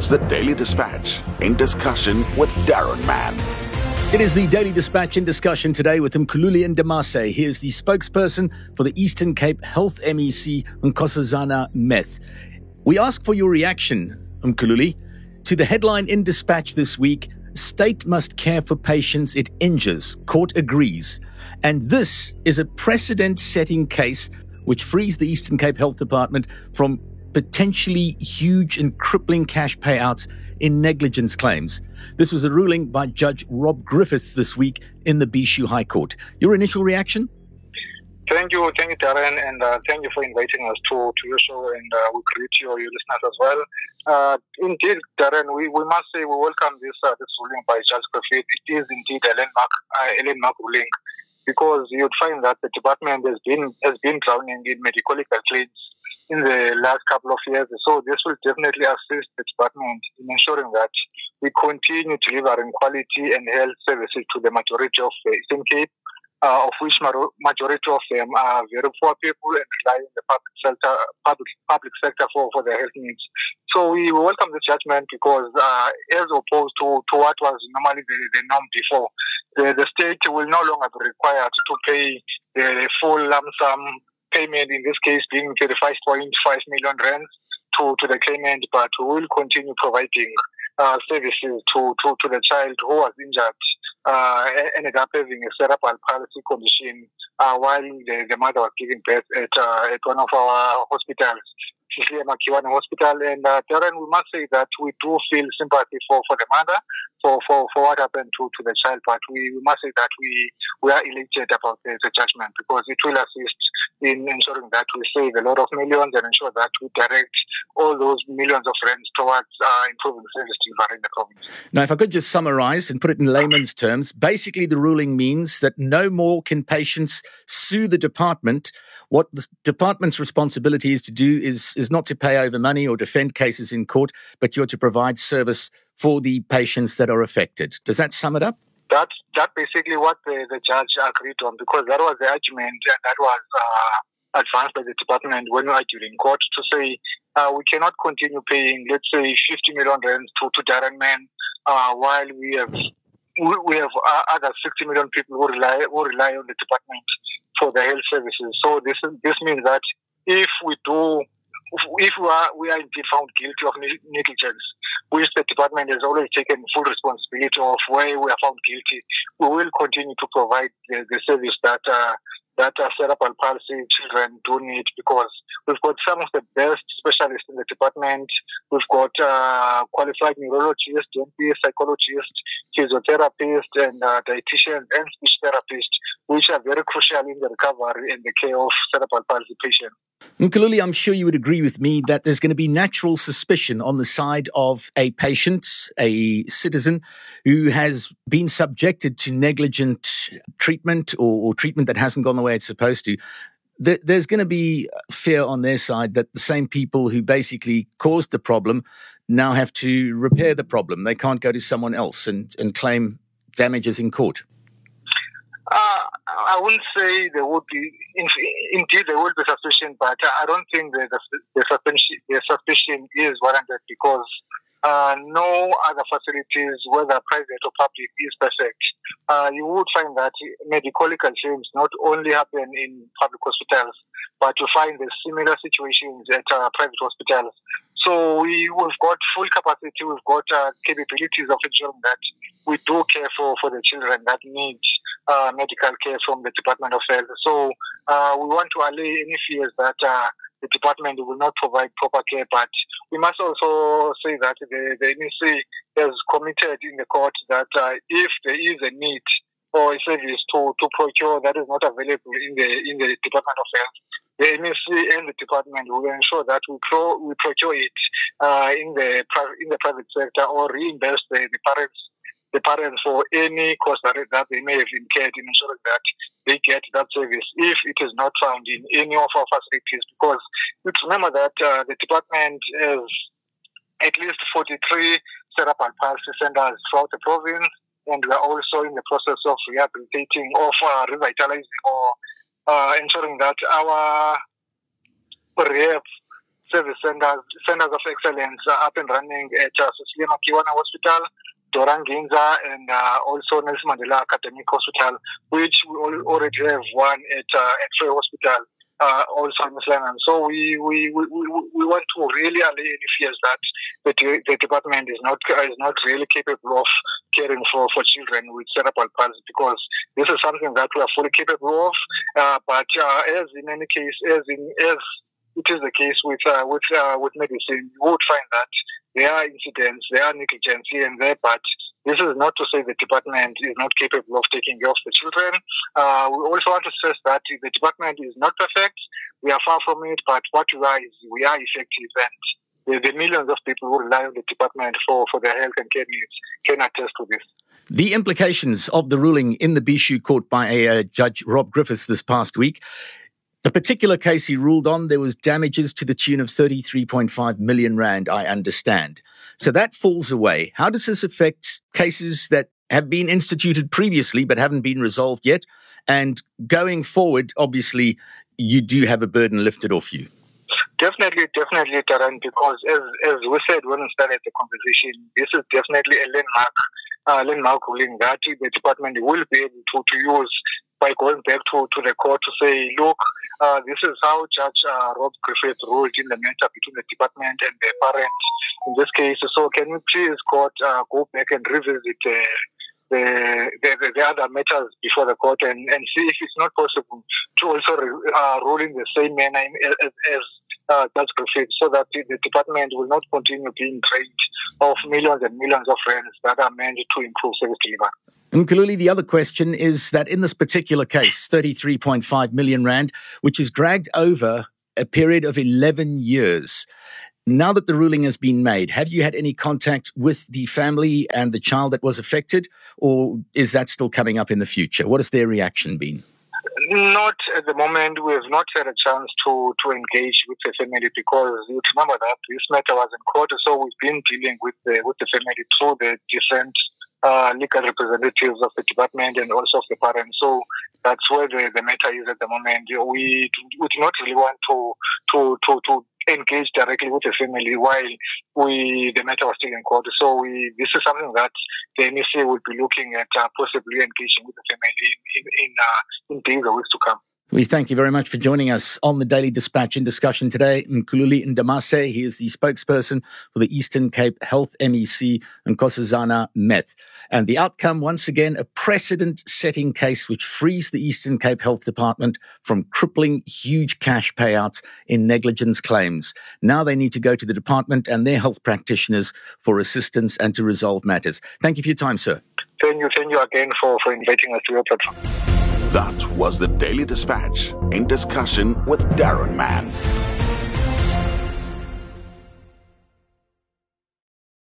It's the Daily Dispatch in discussion with Darren Mann. It is the Daily Dispatch in discussion today with Mkhululi Ndamase. He is the spokesperson for the Eastern Cape Health MEC, Nkosazana Meth. We ask for your reaction, Mkhululi, to the headline in Dispatch this week State must care for patients it injures. Court agrees. And this is a precedent setting case which frees the Eastern Cape Health Department from potentially huge and crippling cash payouts in negligence claims. This was a ruling by Judge Rob Griffiths this week in the Bhisho High Court. Your initial reaction? Thank you, thank you, Darren, and uh, thank you for inviting us to, to your show, and uh, we greet your, your listeners as well. Uh, indeed, Darren, we, we must say we welcome this uh, this ruling by Judge Griffith. It is indeed a landmark, uh, a landmark ruling because you'd find that the department has been has been drowning in medical claims in the last couple of years. So this will definitely assist the department in ensuring that we continue delivering quality and health services to the majority of the Eastern Cape, uh, of which majority of them are very poor people and rely on the public sector, public, public sector for, for their health needs. So we welcome this judgment because uh, as opposed to, to what was normally the, the norm before, the, the state will no longer be required to pay the full lump sum payment, in this case being 35.5 million rand to, to the claimant, but we will continue providing uh, services to, to, to the child who was injured, uh, ended up having a cerebral palsy condition uh, while the, the mother was giving birth at, uh, at one of our hospitals. Cecilia Makiwane Hospital. And uh, Darren, we must say that we do feel sympathy for, for the mother, for, for, for what happened to, to the child, but we, we must say that we, we are elated about the, the judgment because it will assist in ensuring that we save a lot of millions and ensure that we direct all those millions of rands towards uh, improving service delivery in the province. Now, if I could just summarize and put it in layman's terms, basically the ruling means that no more can patients sue the department. What the department's responsibility is to do is, is not to pay over money or defend cases in court, but you're to provide service for the patients that are affected. Does that sum it up? That's that basically what the, the judge agreed on because that was the argument that was uh, advanced by the department when we argued in court to say uh, we cannot continue paying, let's say, 50 million rand to, to Darren Mann uh, while we have we have uh, other 60 million people who rely who rely on the department for the health services. So this this means that if we do if we are, we are indeed found guilty of negligence, which the department has always taken full responsibility of where we are found guilty, we will continue to provide the, the service that uh, that uh, cerebral palsy children do need because we've got some of the best specialists in the department. We've got uh, qualified neurologists, GP psychologists, physiotherapists, and uh, dietitians and speech therapists, which are very crucial in the recovery and the care of cerebral palsy patients. Mkhululi, I'm sure you would agree with me that there's going to be natural suspicion on the side of a patient, a citizen who has been subjected to negligent treatment or, or treatment that hasn't gone the way it's supposed to. There's going to be fear on their side that the same people who basically caused the problem now have to repair the problem. They can't go to someone else and, and claim damages in court. Uh, I wouldn't say there would be, indeed, there will be suspicion, but I don't think the, the, the, suspicion, is warranted because uh, no other facilities, whether private or public, is perfect. Uh, you would find that medical claims not only happen in public hospitals, but you find the similar situations at uh, private hospitals. So we, we've got full capacity, we've got uh, capabilities of ensuring that we do care for, for the children that need uh, medical care from the Department of Health. So uh, we want to allay any fears that uh, the department will not provide proper care, but we must also say that the, the MEC has committed in the court that uh, if there is a need or a service to, to procure that is not available in the in the Department of Health, the MEC and the department will ensure that we, pro, we procure it uh, in the in the private sector or reimburse the, the parents the parents for any cost that, that they may have incurred in ensuring that they get that service if it is not found in any of our facilities. Because let's remember that uh, the department has at least 43 set up cerebral palsy centers throughout the province, and we are also in the process of rehabilitating, of uh, revitalizing, or uh, ensuring that our rehab service centers, centers of excellence are up and running at uh, Cecilia Makiwane Hospital, Dora Nginza, and uh, also Nelson Mandela Academic Hospital, which we already have one at uh, Frere Hospital uh, also in East London. So we, we, we, we want to really allay any fears that the, the department is not is not really capable of caring for, for children with cerebral palsy because this is something that we are fully capable of. Uh, but uh, as in any case, as in as it is the case with uh, with uh, with medicine, you would find that there are incidents, there are negligence here and there, but this is not to say the department is not capable of taking care of the children. Uh, we also want to stress that the department is not perfect. We are far from it, but what we are is we are effective and the, the millions of people who rely on the department for, for their health and care needs can attest to this. The implications of the ruling in the Bhisho court by uh, Judge Rob Griffiths this past week the particular case he ruled on, there was damages to the tune of 33.5 million rand, I understand. So that falls away. How does this affect cases that have been instituted previously but haven't been resolved yet? And going forward, obviously, you do have a burden lifted off you. Definitely, definitely, Darren, because as, as we said when we started the conversation, this is definitely a landmark, uh, landmark ruling that the department will be able to, to use by going back to, to the court to say, look, uh, this is how Judge uh, Rob Griffith ruled in the matter between the department and the parents in this case. So can we please, court, uh, go back and revisit the, the, the, the, other matters before the court and, and see if it's not possible to also uh, rule in the same manner as, as uh, Judge Griffith so that the department will not continue being drained of millions and millions of rands that are meant to improve service delivery. Mkhululi, the other question is that in this particular case, 33.5 million rand, which is dragged over a period of 11 years. Now that the ruling has been made, have you had any contact with the family and the child that was affected, or is that still coming up in the future? What has their reaction been? Not at the moment. We have not had a chance to, to engage with the family because you remember that this matter was in court, so we've been dealing with the with the family through the different uh, legal representatives of the department and also of the parents. So that's where the, the matter is at the moment. We, we do not really want to, to, to, to engage directly with the family while we the matter was still in court. So we this is something that the MEC will be looking at uh, possibly engaging with the family in in in, uh, in days or weeks to come. We thank you very much for joining us on the Daily Dispatch in discussion today. Mkhululi Ndamase, he is the spokesperson for the Eastern Cape Health MEC and Nkosazana Meth. And the outcome, once again, a precedent setting case which frees the Eastern Cape Health Department from crippling huge cash payouts in negligence claims. Now they need to go to the department and their health practitioners for assistance and to resolve matters. Thank you for your time, sir. Thank you. Thank you again for, for inviting us to your platform. That was the Daily Dispatch in discussion with Darren Mann.